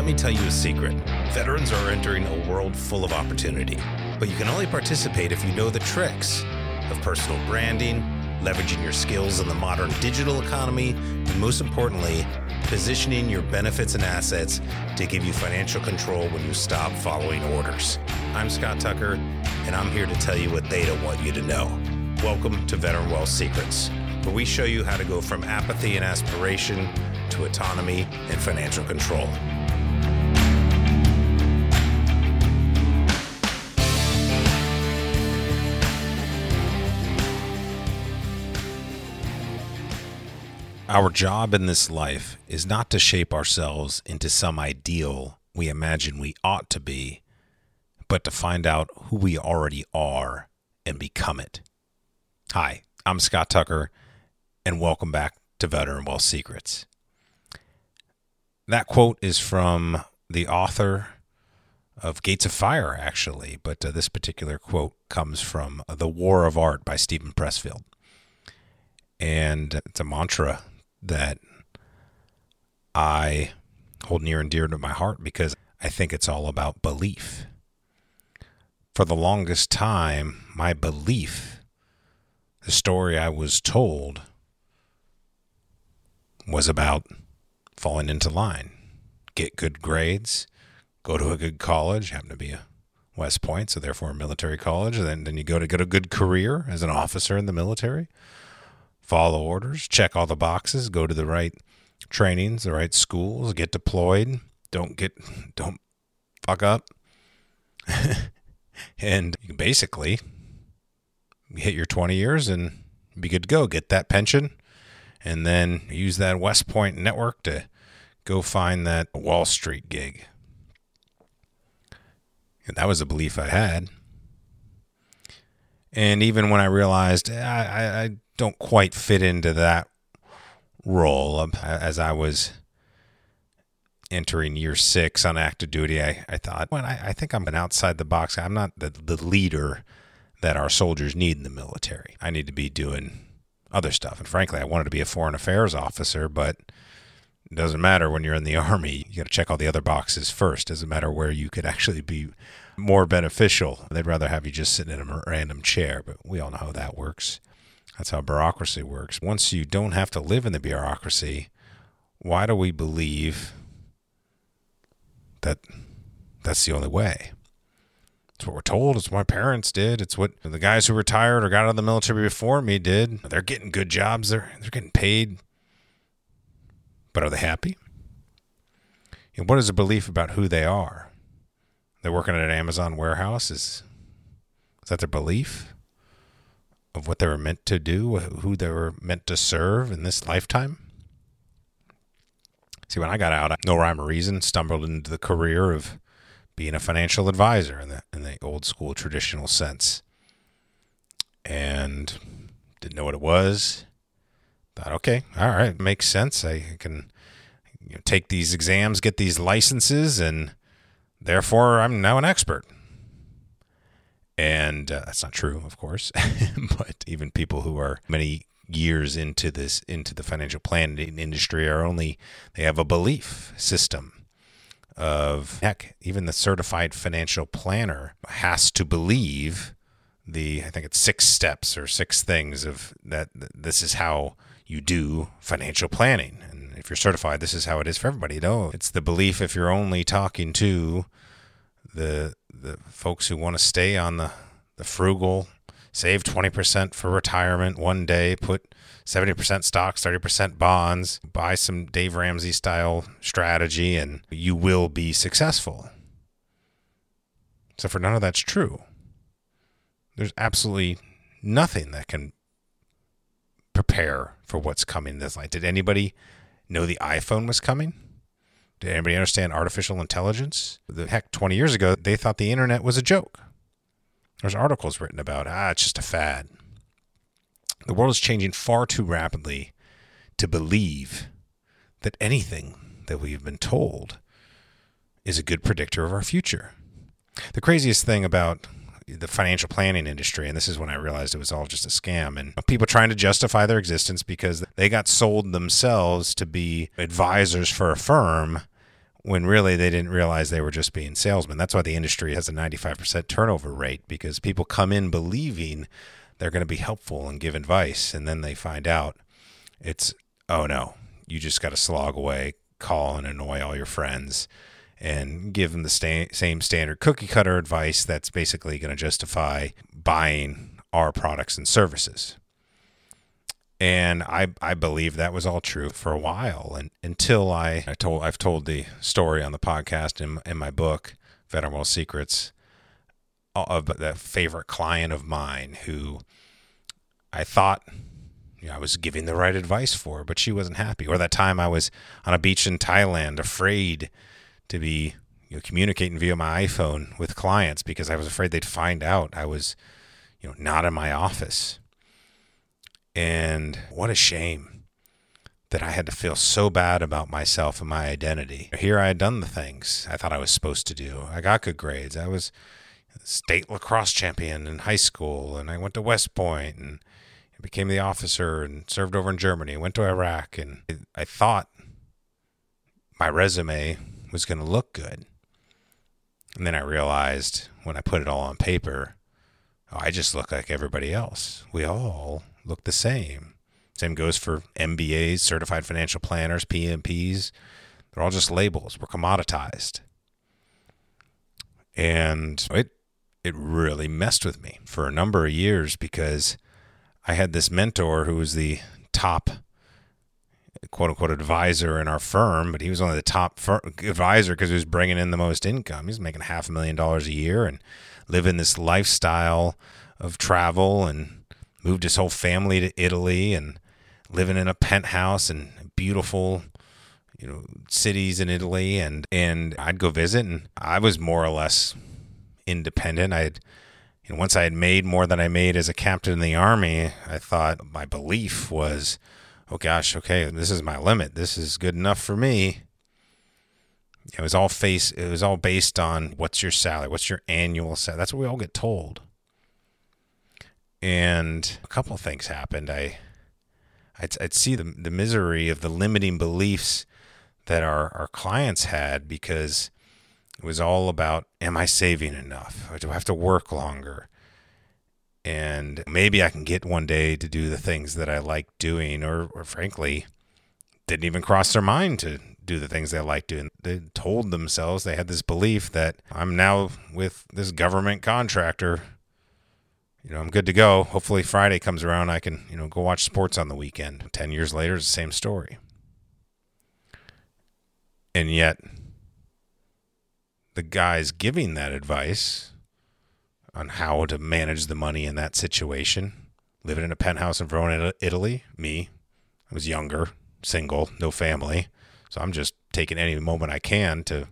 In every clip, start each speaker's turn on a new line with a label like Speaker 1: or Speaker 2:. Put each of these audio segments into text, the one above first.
Speaker 1: Let me tell you a secret. Veterans are entering a world full of opportunity, but you can only participate if you know the tricks of personal branding, leveraging your skills in the modern digital economy, and most importantly, positioning your benefits and assets to give you financial control when you stop following orders. I'm Scott Tucker, and I'm here to tell you what they don't want you to know. Welcome to Veteran Wealth Secrets, where we show you how to go from apathy and aspiration to autonomy and financial control. Our job in this life is not to shape ourselves into some ideal we imagine we ought to be, but to find out who we already are and become it. Hi, I'm Scott Tucker, and welcome back to Veteran Wealth Secrets. That quote is from the author of Gates of Fire, actually, but uh, this particular quote comes from The War of Art by Steven Pressfield. And it's a mantra that I hold near and dear to my heart because I think it's all about belief. For the longest time, my belief, the story I was told, was about falling into line, get good grades, go to a good college, happen to be a West Point, so therefore a military college, and then, then you go to get a good career as an officer in the military follow orders, check all the boxes, go to the right trainings, the right schools, get deployed, don't get don't fuck up. and basically hit your 20 years and be good to go. Get that pension and then use that West Point network to go find that Wall Street gig. And that was a belief I had. And even when I realized I, I, I don't quite fit into that role. Um, as I was entering year six on active duty, I, I thought, well, I, I think I'm an outside the box. I'm not the, the leader that our soldiers need in the military. I need to be doing other stuff. And frankly, I wanted to be a foreign affairs officer, but it doesn't matter when you're in the army. You got to check all the other boxes first. Doesn't matter where you could actually be more beneficial. They'd rather have you just sitting in a random chair, but we all know how that works. That's how bureaucracy works. Once you don't have to live in the bureaucracy, why do we believe that that's the only way? It's what we're told. It's what my parents did. It's what the guys who retired or got out of the military before me did. They're getting good jobs. They're they're getting paid. But are they happy? And what is the belief about who they are? They're working at an Amazon warehouse. Is is that their belief? Of what they were meant to do, who they were meant to serve in this lifetime. See, when I got out, no rhyme or reason, stumbled into the career of being a financial advisor in the in the old school traditional sense, and didn't know what it was. Thought, okay, all right, makes sense. I can you know, take these exams, get these licenses, and therefore I'm now an expert. And uh, that's not true, of course. but even people who are many years into this into the financial planning industry are only they have a belief system of heck even the certified financial planner has to believe the i think it's six steps or six things of that this is how you do financial planning and if you're certified this is how it is for everybody no it's the belief if you're only talking to the the folks who want to stay on the, the frugal, save 20% for retirement one day, put 70% stocks, 30% bonds, buy some Dave Ramsey style strategy, and you will be successful. So, for none of that's true. There's absolutely nothing that can prepare for what's coming this light. Did anybody know the iPhone was coming? Did anybody understand artificial intelligence? The heck, 20 years ago, they thought the internet was a joke. There's articles written about, ah, it's just a fad. The world is changing far too rapidly to believe that anything that we've been told is a good predictor of our future. The craziest thing about the financial planning industry, and this is when I realized it was all just a scam, and people trying to justify their existence because they got sold themselves to be advisors for a firm when really they didn't realize they were just being salesmen. That's why the industry has a 95% turnover rate because people come in believing they're going to be helpful and give advice, and then they find out it's, oh no, you just got to slog away, call and annoy all your friends and give them the sta- same standard cookie cutter advice that's basically going to justify buying our products and services. And I, I believe that was all true for a while and until I, I told I've told the story on the podcast in, in my book, Veteran Venerable Secrets, uh, of that favorite client of mine who I thought you know, I was giving the right advice for, but she wasn't happy. Or that time I was on a beach in Thailand, afraid to be you know, communicating via my iPhone with clients because I was afraid they'd find out I was, you know, not in my office. And what a shame that I had to feel so bad about myself and my identity. Here I had done the things I thought I was supposed to do. I got good grades. I was state lacrosse champion in high school, and I went to West Point and became the officer and served over in Germany. Went to Iraq, and I thought my resume was going to look good. And then I realized when I put it all on paper, oh, I just look like everybody else. We all look the same. Same goes for MBAs, certified financial planners, PMPs. They're all just labels. We're commoditized. And it it really messed with me for a number of years because I had this mentor who was the top quote unquote advisor in our firm, but he was only the top fir- advisor because he was bringing in the most income. He was making half a million dollars a year and living this lifestyle of travel and moved his whole family to Italy and living in a penthouse and beautiful you know cities in Italy and and I'd go visit and I was more or less independent. I had you know, once I had made more than I made as a captain in the army, I thought my belief was oh gosh, okay, this is my limit. This is good enough for me. It was all face. It was all based on what's your salary, what's your annual salary. That's what we all get told. And a couple things happened. I, I'd, I'd see the the misery of the limiting beliefs that our our clients had because it was all about, am I saving enough? Or do I have to work longer? and maybe I can get one day to do the things that I like doing, or, or frankly, didn't even cross their mind to do the things they like doing. They told themselves they had this belief that I'm now with this government contractor. You know, I'm good to go. Hopefully, Friday comes around, I can, you know, go watch sports on the weekend. 10 years later, it's the same story. And yet, the guys giving that advice on how to manage the money in that situation. Living in a penthouse in Verona, Italy. Me, I was younger, single, no family. So I'm just taking any moment I can to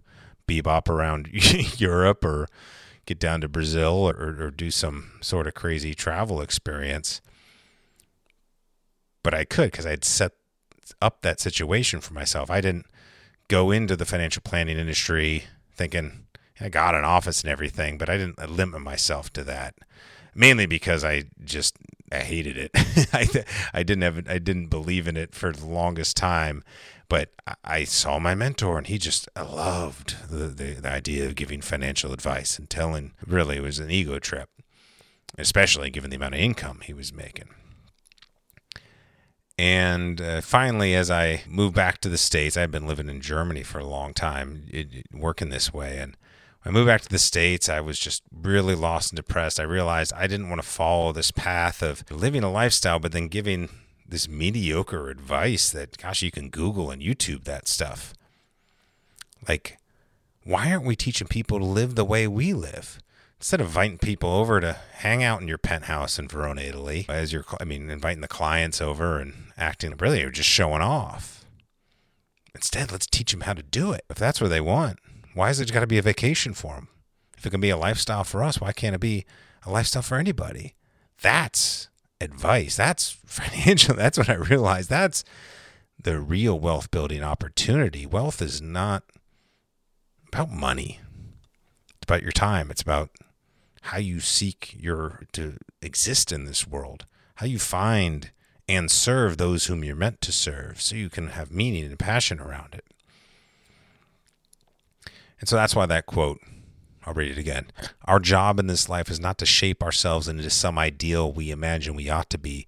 Speaker 1: bebop around Europe or get down to Brazil or, or do some sort of crazy travel experience. But I could because I'd set up that situation for myself. I didn't go into the financial planning industry thinking, I got an office and everything, but I didn't limit myself to that. Mainly because I just I hated it. I I didn't have I didn't believe in it for the longest time, but I saw my mentor and he just loved the, the, the idea of giving financial advice and telling. Really, it was an ego trip, especially given the amount of income he was making. And uh, finally, as I moved back to the States, I've been living in Germany for a long time, it, working this way. And I moved back to the States, I was just really lost and depressed. I realized I didn't want to follow this path of living a lifestyle, but then giving this mediocre advice that, gosh, you can Google and YouTube that stuff. Like, why aren't we teaching people to live the way we live? Instead of inviting people over to hang out in your penthouse in Verona, Italy, as you're, I mean, inviting the clients over and acting brilliant, just showing off. Instead, let's teach them how to do it if that's what they want. Why is it got to be a vacation for them? If it can be a lifestyle for us, why can't it be a lifestyle for anybody? That's advice. That's financial. That's what I realized. That's the real wealth building opportunity. Wealth is not about money. It's about your time. It's about how you seek your to exist in this world. How you find and serve those whom you're meant to serve so you can have meaning and passion around it. And so that's why that quote, I'll read it again. Our job in this life is not to shape ourselves into some ideal we imagine we ought to be,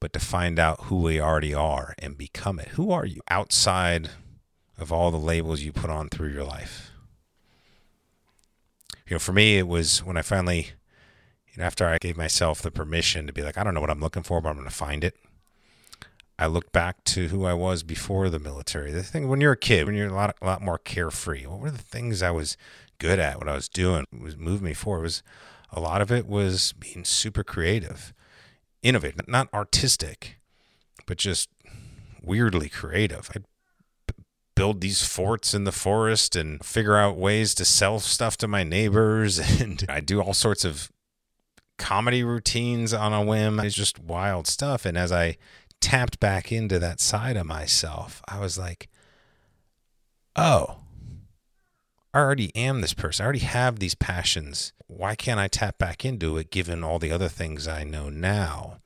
Speaker 1: but to find out who we already are and become it. Who are you outside of all the labels you put on through your life? You know, for me, it was when I finally, you know, after I gave myself the permission to be like, I don't know what I'm looking for, but I'm going to find it. I looked back to who I was before the military. The thing when you're a kid, when you're a lot, a lot more carefree, what were the things I was good at? What I was doing was moved me forward. Was a lot of it was being super creative, innovative, not artistic, but just weirdly creative. I'd build these forts in the forest and figure out ways to sell stuff to my neighbors, and I do all sorts of comedy routines on a whim. It's just wild stuff. And as I tapped back into that side of myself, I was like, oh, I already am this person. I already have these passions. Why can't I tap back into it given all the other things I know now?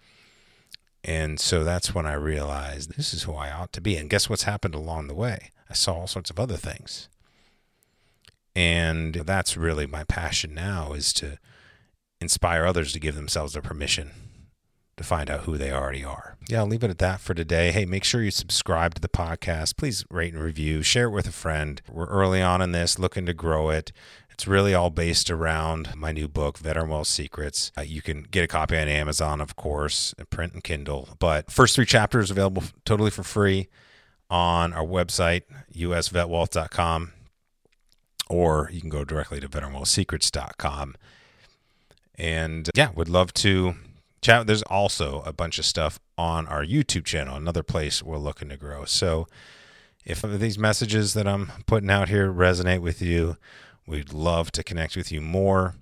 Speaker 1: And so that's when I realized this is who I ought to be. And guess what's happened along the way? I saw all sorts of other things. And that's really my passion now is to inspire others to give themselves the permission to find out who they already are. Yeah, I'll leave it at that for today. Hey, make sure you subscribe to the podcast. Please rate and review, share it with a friend. We're early on in this, looking to grow it. It's really all based around my new book, Veteran Wealth Secrets. Uh, you can get a copy on Amazon, of course, and print and Kindle. But first three chapters available totally for free on our website, usvetwealth.com, or you can go directly to veteranwealthsecrets.com. And yeah, would love to chat. There's also a bunch of stuff on our YouTube channel, another place we're looking to grow. So if these messages that I'm putting out here resonate with you, we'd love to connect with you more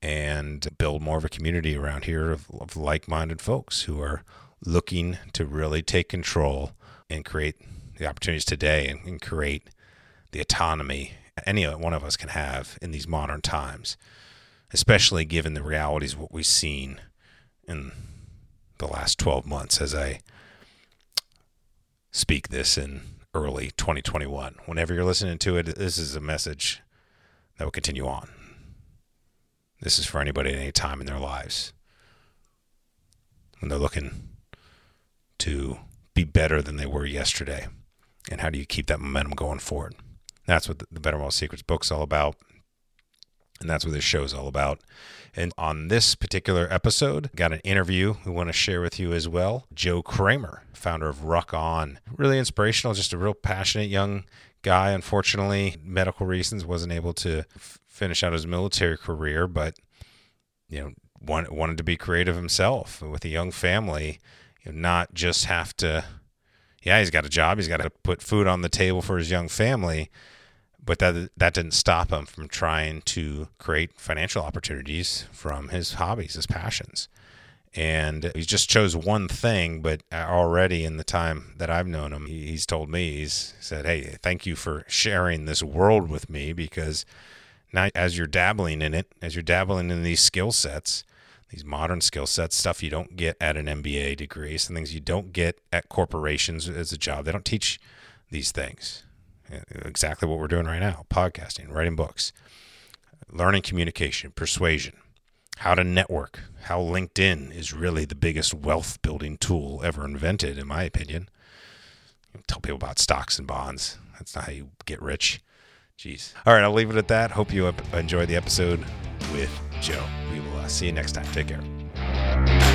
Speaker 1: and build more of a community around here of, of like minded folks who are looking to really take control and create the opportunities today and, and create the autonomy any one of us can have in these modern times, especially given the realities what we've seen in the last 12 months as I speak this in early 2021. Whenever you're listening to it, this is a message that will continue on. This is for anybody at any time in their lives when they're looking to be better than they were yesterday. And how do you keep that momentum going forward? That's what the Wealth Secrets book's all about. And that's what this show is all about. And on this particular episode, got an interview we want to share with you as well. Joe Kramer, founder of Ruck On. Really inspirational, just a real passionate young guy. Unfortunately, medical reasons wasn't able to f- finish out his military career, but you know, wanted, wanted to be creative himself with a young family you know, not just have to, yeah, he's got a job, he's got to put food on the table for his young family, but that that didn't stop him from trying to create financial opportunities from his hobbies, his passions. And he just chose one thing, but already in the time that I've known him, he's told me, he's said, Hey, thank you for sharing this world with me because now as you're dabbling in it, as you're dabbling in these skill sets, these modern skill sets, stuff you don't get at an MBA degree, some things you don't get at corporations as a job. They don't teach these things. Exactly what we're doing right now podcasting, writing books, learning communication, persuasion, how to network, how LinkedIn is really the biggest wealth building tool ever invented, in my opinion. Tell people about stocks and bonds. That's not how you get rich. Jeez. All right, I'll leave it at that. Hope you enjoyed the episode with Joe. We will uh, see you next time. Take care.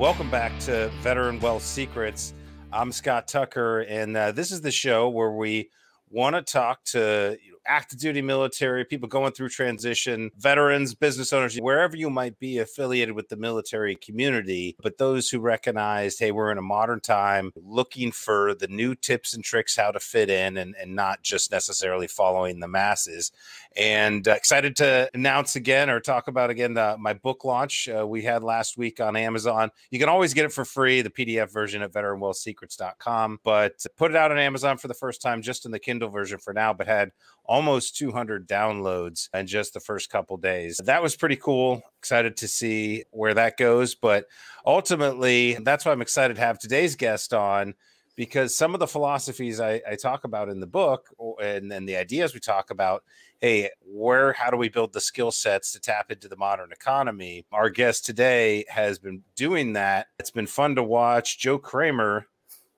Speaker 1: Welcome back to Veteran Wealth Secrets. I'm Scott Tucker, and uh, this is the show where we want to talk to active duty military, people going through transition, veterans, business owners, wherever you might be affiliated with the military community, but those who recognized, hey, we're in a modern time looking for the new tips and tricks how to fit in and, and not just necessarily following the masses. And uh, excited to announce again or talk about again the, my book launch uh, we had last week on Amazon. You can always get it for free, the PDF version at veteranwealthsecrets.com, but put it out on Amazon for the first time just in the Kindle version for now, but had almost 200 downloads in just the first couple days. That was pretty cool. Excited to see where that goes, but ultimately, that's why I'm excited to have today's guest on because some of the philosophies I, I talk about in the book and, and the ideas we talk about hey, where, how do we build the skill sets to tap into the modern economy? Our guest today has been doing that. It's been fun to watch. Joe Kramer,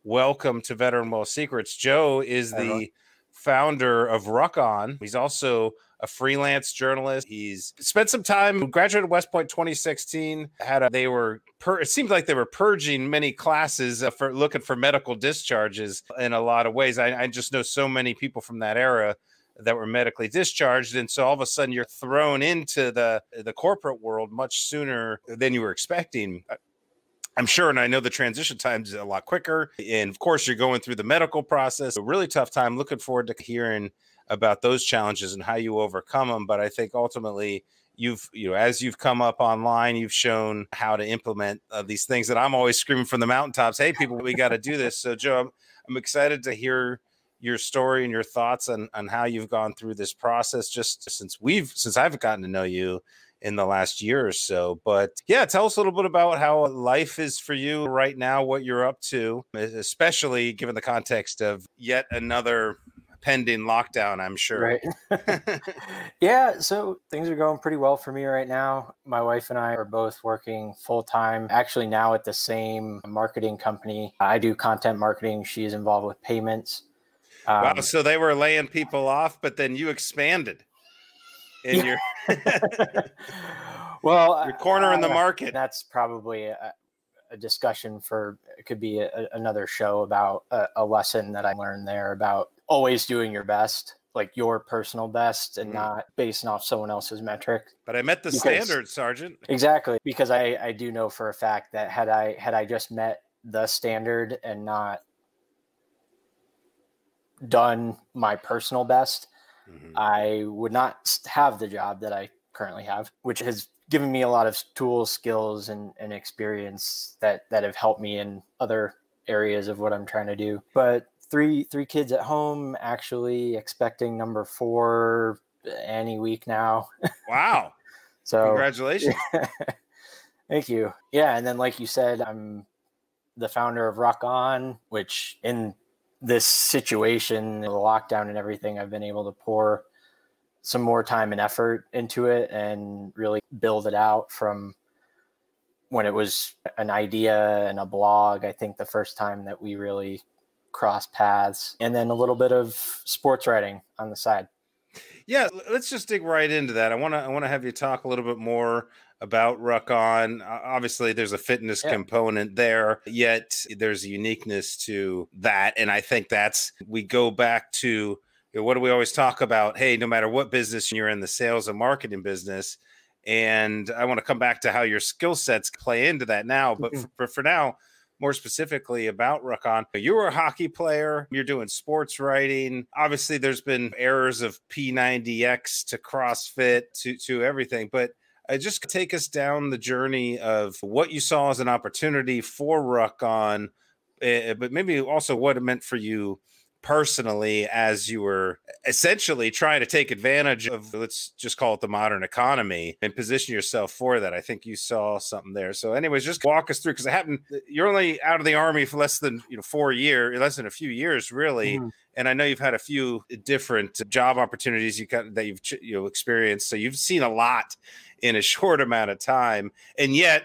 Speaker 1: welcome to Veteran Wealth Secrets. Joe is the founder of Ruck On. He's also a freelance journalist. He's spent some time, graduated West Point 2016. Had a, they were, pur- it seemed like they were purging many classes uh, for looking for medical discharges in a lot of ways. I, I just know so many people from that era that were medically discharged and so all of a sudden you're thrown into the the corporate world much sooner than you were expecting I'm sure, and I know the transition time is a lot quicker. And of course, you're going through the medical process. A really tough time. Looking forward to hearing about those challenges and how you overcome them. But I think ultimately, you've you know as you've come up online you've shown how to implement uh, these things that i'm always screaming from the mountaintops hey people we got to do this so joe I'm, I'm excited to hear your story and your thoughts on, on how you've gone through this process just since we've since I've gotten to know you in the last year or so. But yeah, tell us a little bit about how life is for you right now, what you're up to, especially given the context of yet another pending lockdown, I'm sure.
Speaker 2: Right. yeah, so things are going pretty well for me right now. My wife and I are both working full time, actually, now at the same marketing company. I do content marketing, she's involved with payments.
Speaker 1: Um, wow. So they were laying people off, but then you expanded in yeah. your
Speaker 2: well
Speaker 1: your corner uh, in the market.
Speaker 2: That's probably a, a discussion for it could be a, another show about a, a, lesson that I learned there about always doing your best, like your personal best, and mm. not basing off someone else's metric.
Speaker 1: But I met the because, standard, Sergeant.
Speaker 2: Exactly, because I I do know for a fact that had I had I just met the standard and not done my personal best, mm-hmm. I would not have the job that I currently have, which has given me a lot of tools, skills, and, and experience that that have helped me in other areas of what I'm trying to do. But three three kids at home, actually expecting number four any week now.
Speaker 1: Wow!
Speaker 2: so
Speaker 1: congratulations.
Speaker 2: Thank you. Yeah, and then like you said, I'm the founder of Ruck On, which in this situation, the lockdown and everything, I've been able to pour some more time and effort into it and really build it out from when it was an idea and a blog. I think the first time that we really crossed paths, and then a little bit of sports writing on the side.
Speaker 1: Yeah, let's just dig right into that. I want to I want to have you talk a little bit more about Ruck On. Obviously, there's a fitness yeah. component there, yet there's a uniqueness to that. And I think that's, we go back to you know, what do we always talk about? Hey, no matter what business you're in, the sales and marketing business. And I want to come back to how your skill sets play into that now. But mm-hmm. for, for now, more specifically about Ruck On. You were a hockey player, you're doing sports writing. Obviously, there's been errors of P90X to CrossFit to, to everything, but uh, just take us down the journey of what you saw as an opportunity for Ruck On, uh, but maybe also what it meant for you personally as you were essentially trying to take advantage of let's just call it the modern economy and position yourself for that. I think you saw something there. So anyways just walk us through because it happened you're only out of the army for less than you know four years less than a few years really. Mm-hmm. and i know you've had a few different job opportunities you got that you've you know experienced. So you've seen a lot in a short amount of time. And yet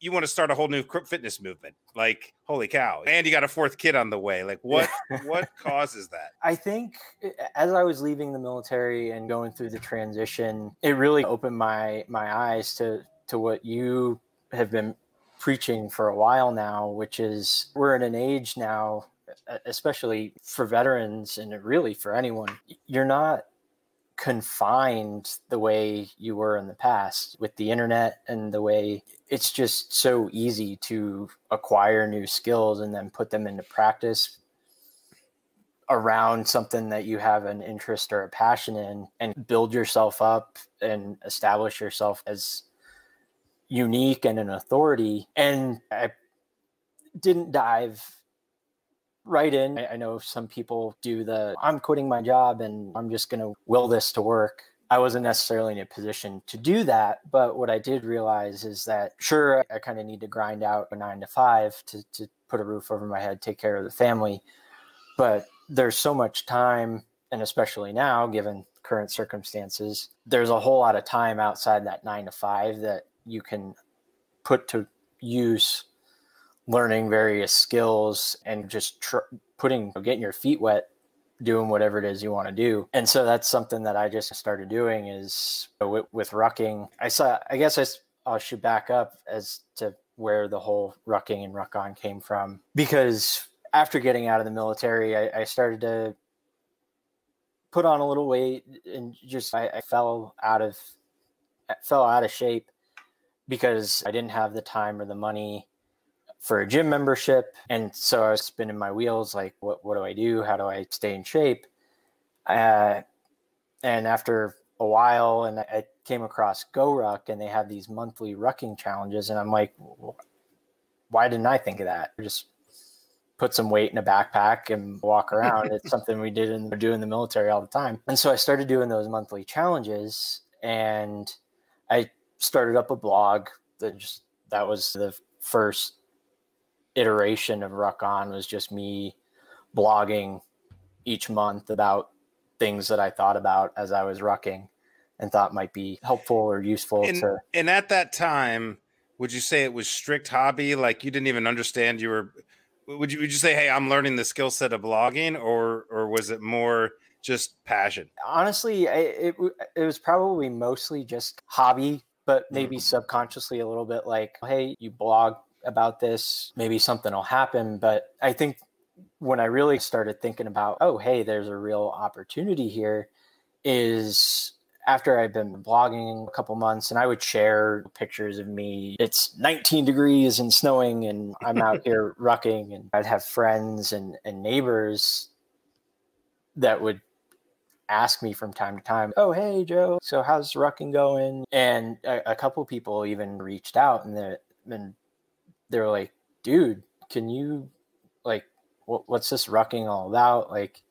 Speaker 1: you want to start a whole new fitness movement. Like, holy cow. And you got a fourth kid on the way. Like what what causes that?
Speaker 2: I think eh, as I was leaving the military and going through the transition, it really opened my my eyes to to what you have been preaching for a while now, which is we're in an age now especially for veterans and really for anyone you're not confined the way you were in the past with the internet and the way it's just so easy to acquire new skills and then put them into practice around something that you have an interest or a passion in and build yourself up and establish yourself as unique and an authority. And I didn't dive right in. I, know some people do the I'm quitting my job and I'm just going to will this to work. I wasn't necessarily in a position to do that. But what I did realize is that, sure, I kind of need to grind out a nine to five to, to put a roof over my head, take care of the family. But there's so much time, and especially now, given current circumstances, there's a whole lot of time outside that nine to five that you can put to use learning various skills and just tr- putting getting your feet wet doing whatever it is you want to do. And so that's something that i just started doing is with, with rucking. I saw i guess I, i should back up as to where the whole rucking and ruck on came from. Because after getting out of the military I, I started to put on a little weight and just I, I fell out of fell out of shape because I didn't have the time or the money for a gym membership. And so I was spinning my wheels like, what, what do I do? How do I stay in shape? Uh, and after a while, and I came across GoRuck and they have these monthly rucking challenges. And I'm like, why didn't I think of that? Just put some weight in a backpack and walk around. it's something we did and do in the military all the time. And so I started doing those monthly challenges and I started up a blog that just that was the first iteration of Ruck On was just me blogging each month about things that I thought about as I was rucking and thought might be helpful or useful
Speaker 1: and,
Speaker 2: to
Speaker 1: and at that time would you say it was strict hobby like you didn't even understand you were would you would you say hey i'm learning the skill set of blogging or or was it more just passion
Speaker 2: honestly it, it, it was probably mostly just hobby but maybe mm-hmm. subconsciously a little bit like hey you blog about this, maybe something will happen. But I think when I really started thinking about, oh, hey, there's a real opportunity here, is after I've been blogging a couple months and I would share pictures of me. It's 19 degrees and snowing, and I'm out here rucking, and I'd have friends and, and neighbors that would ask me from time to time, "Oh, hey Joe, so how's rucking going?" And a, a couple people even reached out and they and they were like, dude, can you like what, what's this rucking all about? Like,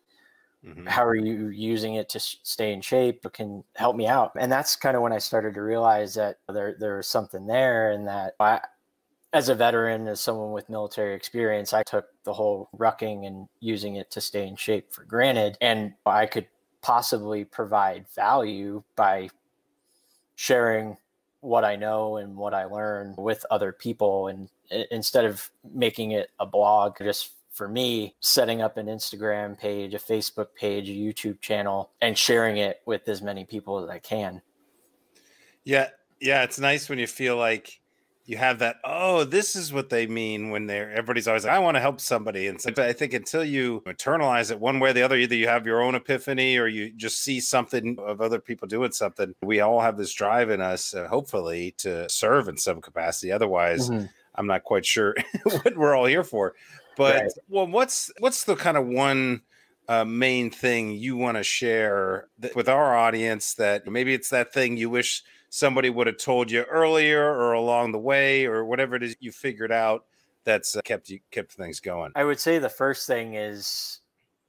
Speaker 2: mm-hmm. how are you using it to stay in shape? Can help me out. And that's kind of when I started to realize that there there was something there, and that I, as a veteran, as someone with military experience, I took the whole rucking and using it to stay in shape for granted, and I could possibly provide value by sharing what I know and what I learn with other people and instead of making it a blog just for me setting up an Instagram page, a Facebook page, a YouTube channel and sharing it with as many people as I can.
Speaker 1: Yeah, yeah, it's nice when you feel like you have that oh this is what they mean when they're everybody's always like i want to help somebody and so i think until you internalize it one way or the other either you have your own epiphany or you just see something of other people doing something we all have this drive in us uh, hopefully to serve in some capacity otherwise mm-hmm. I'm not quite sure what we're all here for but right. well what's what's the kind of one uh, main thing you want to share with our audience that maybe it's that thing you wish somebody would have told you earlier or along the way or whatever it is you figured out that's uh, kept you kept things going?
Speaker 2: I would say the first thing is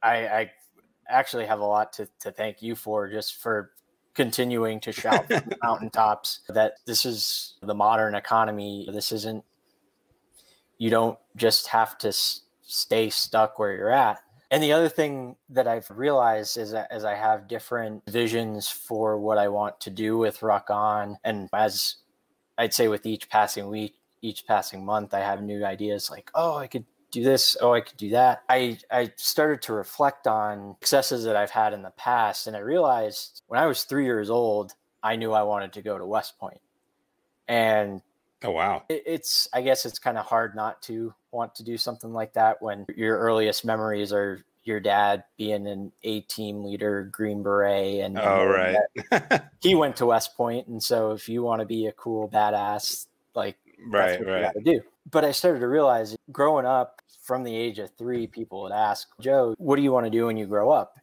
Speaker 2: I, I actually have a lot to, to thank you for just for continuing to shout from the mountaintops that this is the modern economy. This isn't, you don't just have to s- stay stuck where you're at. And the other thing that I've realized is that as I have different visions for what I want to do with Ruck On, and as I'd say with each passing week, each passing month, I have new ideas like, oh, I could do this, oh, I could do that. I, I started to reflect on successes that I've had in the past, and I realized when I was three years old, I knew I wanted to go to West Point. And
Speaker 1: Oh wow.
Speaker 2: It's I guess it's kind of hard not to want to do something like that when your earliest memories are your dad being an A team leader, Green Beret, and
Speaker 1: oh right,
Speaker 2: he went to West Point, and so if you want to be a cool badass, like
Speaker 1: right, right,
Speaker 2: you got to do. But I started to realize growing up from the age of three, people would ask, Joe, what do you want to do when you grow up?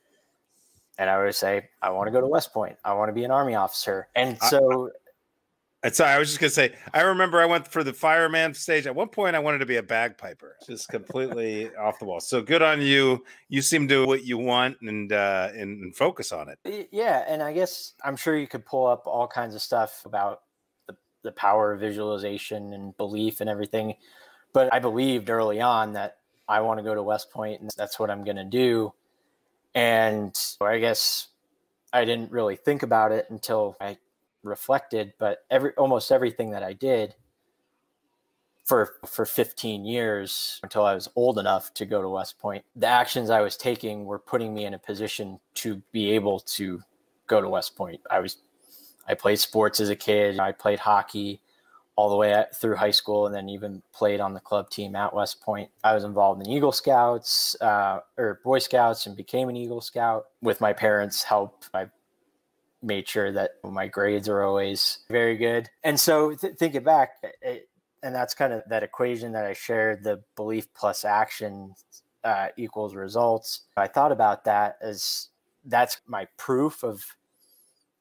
Speaker 2: And I would say, I want to go to West Point. I want to be an army officer. And so
Speaker 1: and so I was just gonna say, I remember I went for the fireman stage. At one point, I wanted to be a bagpiper, just completely off the wall. So good on you. You seem to do what you want and uh, and focus on it.
Speaker 2: Yeah, and I guess I'm sure you could pull up all kinds of stuff about the the power of visualization and belief and everything. But I believed early on that I want to go to West Point and that's what I'm gonna do. And I guess I didn't really think about it until I reflected, but every almost everything that I did for for 15 years until I was old enough to go to West Point, the actions I was taking were putting me in a position to be able to go to West Point. I was I played sports as a kid. I played hockey all the way through high school and then even played on the club team at West Point. I was involved in Eagle Scouts uh, or Boy Scouts and became an Eagle Scout with my parents' help. I made sure that my grades are always very good. And so th- thinking back, it, and that's kind of that equation that I shared the belief plus action uh, equals results. I thought about that as that's my proof of,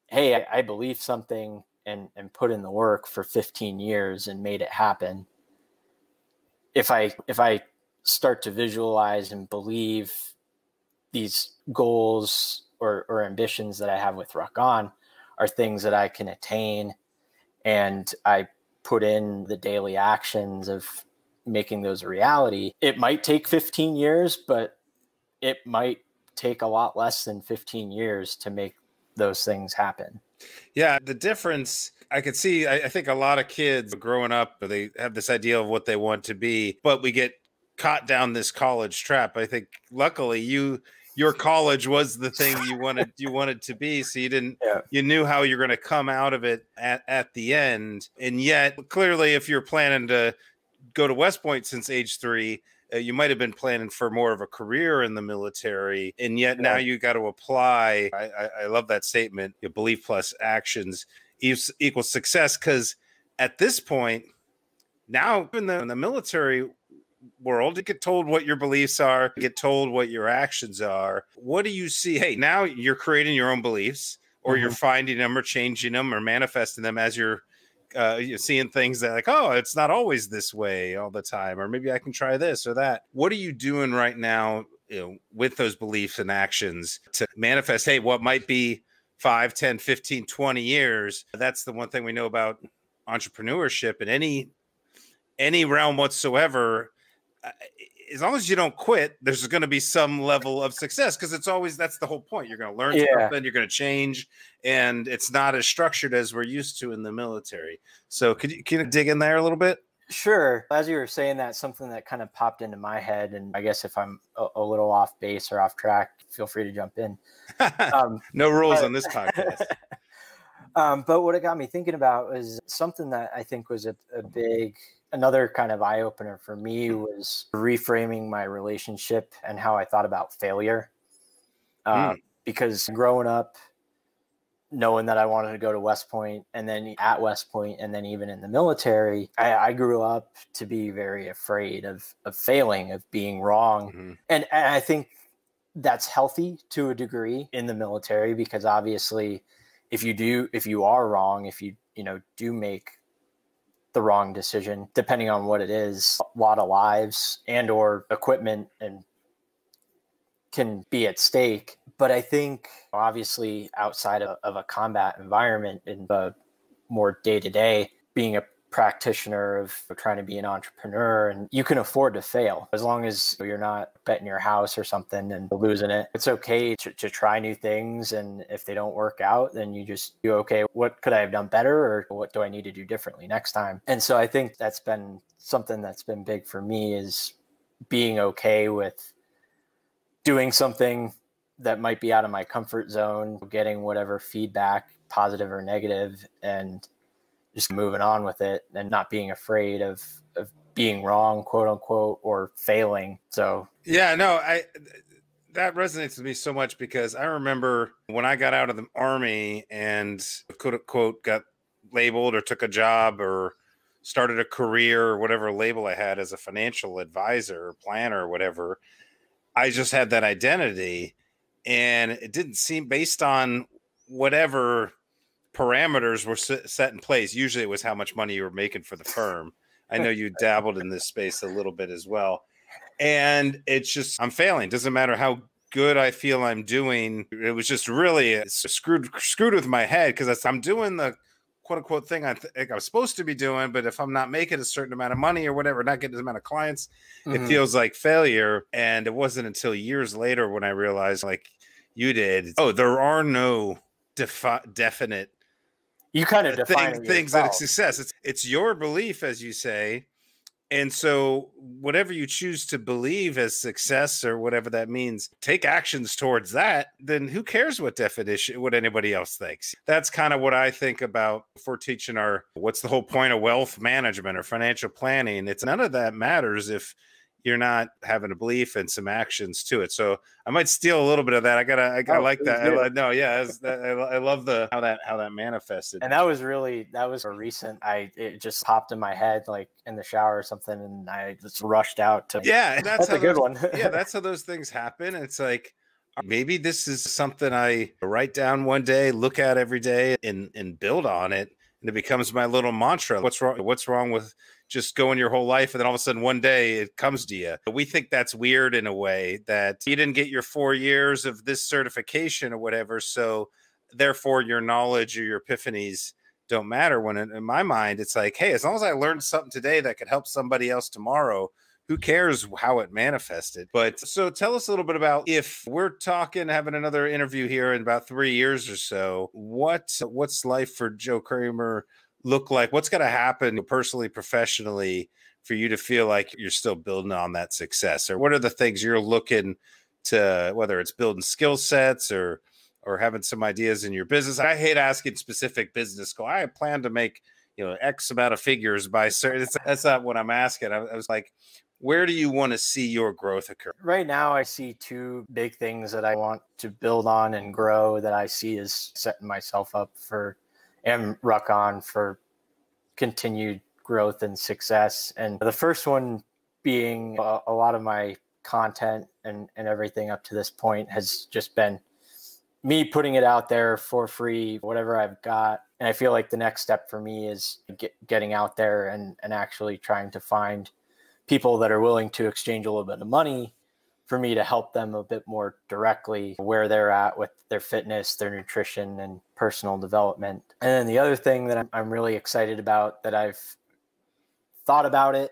Speaker 2: hey, I, I believe something and, and put in the work for 15 years and made it happen. If I if I start to visualize and believe these goals or, or ambitions that I have with Ruck On are things that I can attain. And I put in the daily actions of making those a reality. It might take 15 years, but it might take a lot less than 15 years to make those things happen.
Speaker 1: Yeah, the difference I could see, I, I, think a lot of kids growing up, they have this idea of what they want to be, but we get caught down this college trap. I think luckily you your college was the thing you wanted you wanted to be so you didn't yeah. you knew how you're going to come out of it at, at the end and yet clearly if you're planning to go to west point since age three uh, you might have been planning for more of a career in the military and yet yeah. now you got to apply I, I, I, love that statement your belief plus actions equals success because at this point now in the, in the military world. You get told what your beliefs are, get told what your actions are. What do you see? Hey, now you're creating your own beliefs, or mm-hmm. you're finding them, or changing them, or manifesting them as you're uh, you're seeing things that like, oh, it's not always this way all the time, or maybe I can try this or that. What are you doing right now you know, with those beliefs and actions to manifest? Hey, what might be 5, 10, 15, 20 years? That's the one thing we know about entrepreneurship in any any realm whatsoever as long as you don't quit, there's going to be some level of success because it's always that's the whole point. You're going to learn yeah. something, you're going to change, and it's not as structured as we're used to in the military. So, could you can you dig in there a little bit?
Speaker 2: Sure. As you were saying that, something that kind of popped into my head, and I guess if I'm a, a little off base or off track, feel free to jump in.
Speaker 1: Um, no rules but, on this podcast.
Speaker 2: um, but what it got me thinking about was something that I think was a, a big another kind of eye opener for me was reframing my relationship and how I thought about failure. Uh, mm. Because growing up, knowing that I wanted to go to West Point and then at West Point and then even in the military, I, I grew up to be very afraid of of failing, of being wrong. Mm-hmm. And, and I think that's healthy to a degree in the military because obviously if you do if you are wrong, if you you know do make the wrong decision depending on what it is. A lot of lives and or equipment and can be at stake but i think obviously outside of, of a combat environment in the more day to day being a practitioner of trying to be an entrepreneur and you can afford to fail. As long as you're not betting your house or something and losing it it's okay to, to try new things and if they don't work out then you just do okay what could i have done better or what do i need to do differently next time? And so i think that's been something that's been big for me is being okay with doing something that might be out of my comfort zone getting whatever feedback positive or negative and just moving on with it and not being afraid of of being wrong, quote unquote, or failing. So
Speaker 1: yeah, no, I that resonates with me so much because I remember when I got out of the army and quote unquote got labeled or took a job or started a career or whatever label I had as a financial advisor or planner or whatever, I just had that identity. And it didn't seem based on whatever parameters were set in place. Usually it was how much money you were making for the firm. I know you dabbled in this space a little bit as well. And it's just, I'm failing. Doesn't matter how good I feel I'm doing. It was just really screwed screwed with my head because I'm doing the quote unquote thing I think I was supposed to be doing, but if I'm not making a certain amount of money or whatever, not getting the amount of clients, mm-hmm. it feels like failure. And it wasn't until years later when I realized, like you did, oh, there are no defi- definite.
Speaker 2: You kind of define
Speaker 1: thing, things that success. It's it's your belief, as you say, and so, whatever you choose to believe as success or whatever that means, take actions towards that. Then who cares what definition, what anybody else thinks? That's kind of what I think about for teaching our what's the whole point of wealth management or financial planning. It's none of that matters if you're not having a belief and some actions to it. So I might steal a little bit of that. I gotta, I, oh, I like that. I, no, yeah, that, I, I, love the how that how that manifested.
Speaker 2: And that was really that was a recent. I it just popped in my head like in the shower or something, and I just rushed out to.
Speaker 1: Yeah,
Speaker 2: that's, that's a good
Speaker 1: those,
Speaker 2: one.
Speaker 1: yeah, that's how those things happen. It's like maybe this is something I write down one day, look at every day, and and build on it, and it becomes my little mantra. What's wrong? What's wrong with just going your whole life and then all of a sudden one day it comes to you. We think that's weird in a way that you didn't get your four years of this certification or whatever. So therefore your knowledge or your epiphanies don't matter when in my mind it's like hey as long as i learned something today that could help somebody else tomorrow who cares how it manifested but so tell us a little bit about if we're talking having another interview here in about three years or so what what's life for joe kramer look like? What's going to happen personally, professionally for you to feel like you're still building on that success? Or what are the things you're looking to, whether it's building skill sets or, or having some ideas in your business? I hate asking specific business goal. I plan to make, you know, X amount of figures by certain. That's not what I'm asking. I, I was like, where do you want to see your growth occur?
Speaker 2: Right now, I see two big things that I want to build on and grow that I see as setting myself up for and Ruck On for continued growth and success. And the first one being a, a lot of my content and, and everything up to this point has just been me putting it out there for free, whatever I've got. And I feel like the next step for me is get, getting out there and, and actually trying to find people that are willing to exchange a little bit of money for me to help them a bit more directly where they're at with their fitness, their nutrition, and personal development. And then the other thing that I'm, really excited about that I've thought about it,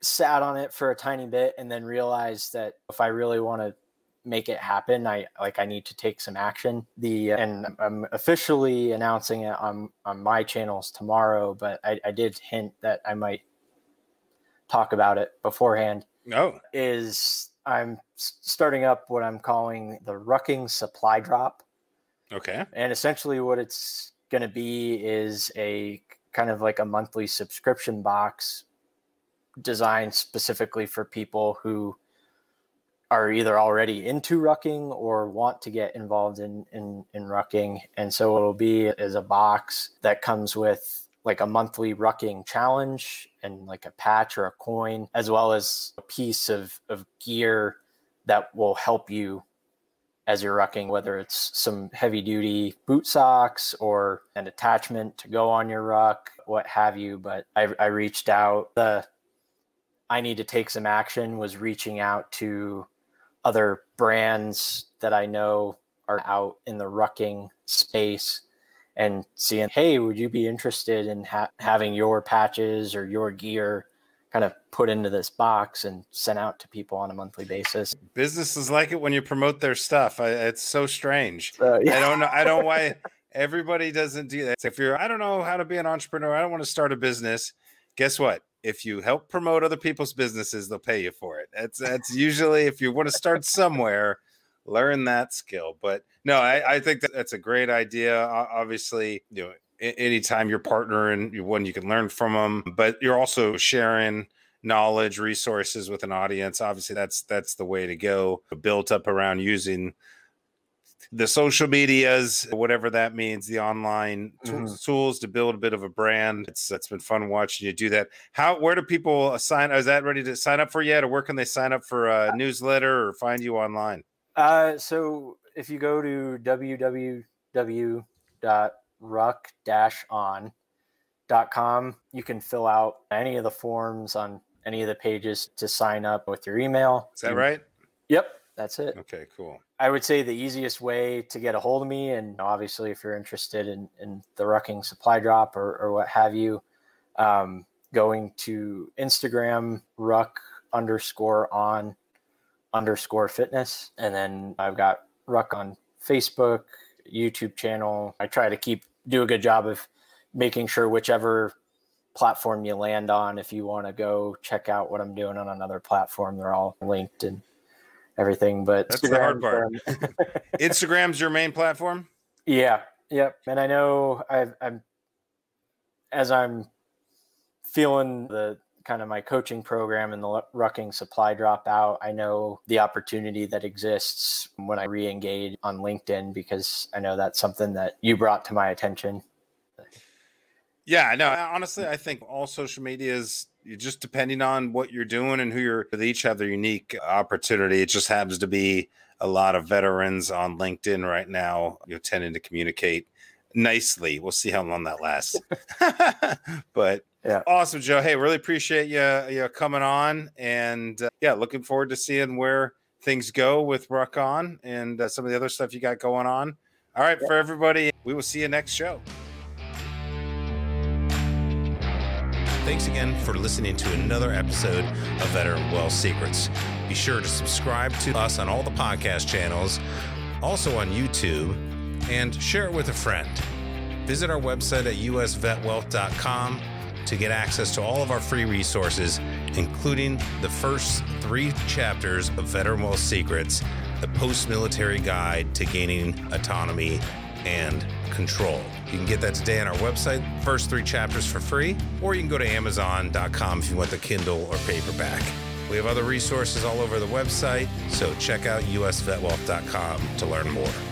Speaker 2: sat on it for a tiny bit, and then realized that if I really want to make it happen, I like I need to take some action. The and I'm officially announcing it on on my channels tomorrow, but I, I did hint that I might talk about it beforehand
Speaker 1: Oh.
Speaker 2: Is I'm starting up what I'm calling the Rucking Supply Drop.
Speaker 1: Okay.
Speaker 2: And essentially, what it's going to be is a kind of like a monthly subscription box designed specifically for people who are either already into rucking or want to get involved in in, in rucking. And so it'll be as a box that comes with like a monthly rucking challenge and like a patch or a coin, as well as a piece of, of gear that will help you as you're rucking, whether it's some heavy duty boot socks or an attachment to go on your ruck, what have you. But I, I reached out. The I need to take some action was reaching out to other brands that I know are out in the rucking space and seeing, hey, would you be interested in ha- having your patches or your gear kind of put into this box and sent out to people on a monthly basis?
Speaker 1: Businesses like it when you promote their stuff. I, it's so strange. Uh, yeah. I don't know. I don't why everybody doesn't do that. If you're, I don't know how to be an entrepreneur. I don't want to start a business. Guess what? If you help promote other people's businesses, they'll pay you for it. That's that's usually if you want to start somewhere learn that skill. But no, I, I think that that's a great idea. Obviously, you know, anytime you're partnering, one you can learn from them, but you're also sharing knowledge, resources with an audience. Obviously, that's that's the way to go. Built up around using the social medias, whatever that means, the online t-
Speaker 2: Mhm.
Speaker 1: tools to build a bit of a brand. It's it's been fun watching you do that. How where do people sign? Is that ready to sign up for yet, or where can they sign up for a newsletter or find you online?
Speaker 2: Uh, so if you go to www.ruck-on.com, you can fill out any of the forms on any of the pages to sign up with your email.
Speaker 1: Is that
Speaker 2: You-
Speaker 1: right?
Speaker 2: Yep, that's it.
Speaker 1: Okay, cool.
Speaker 2: I would say the easiest way to get a hold of me, and obviously if you're interested in, in the rucking supply drop or, or what have you, um, going to Instagram ruck underscore on underscore fitness. And then I've got ruck on Facebook, YouTube channel. I try to keep do a good job of making sure whichever platform you land on, if you want to go check out what I'm doing on another platform, they're all linked and everything. But
Speaker 1: That's the hard part. Instagram's your main platform.
Speaker 2: yeah, yep. And I know I've, I'm as I'm feeling the kind of my coaching program and the rucking supply drop out. I know the opportunity that exists when I re-engage on LinkedIn because I know that's something that you brought to my attention.
Speaker 1: Yeah, no, honestly, I think all social media is just depending on what you're doing and who you're, they each have their unique opportunity. It just happens to be a lot of veterans on LinkedIn right now, you know, tending to communicate nicely. We'll see how long that lasts. but
Speaker 2: Yeah.
Speaker 1: awesome, Joe. Hey, really appreciate you, you coming on. And uh, yeah, looking forward to seeing where things go with Ruck On and uh, some of the other stuff you got going on. All right, for everybody, we will see you next show. Thanks again for listening to another episode of Veteran Wealth Secrets. Be sure to subscribe to us on all the podcast channels, also on YouTube, and share it with a friend. Visit our website at usvetwealth.com to get access to all of our free resources, including the first three chapters of Veteran Wealth Secrets, the post military guide to gaining autonomy and control. You can get that today on our website, first three chapters for free, or you can go to Amazon.com if you want the Kindle or paperback. We have other resources all over the website, so check out usvetwealth.com to learn more.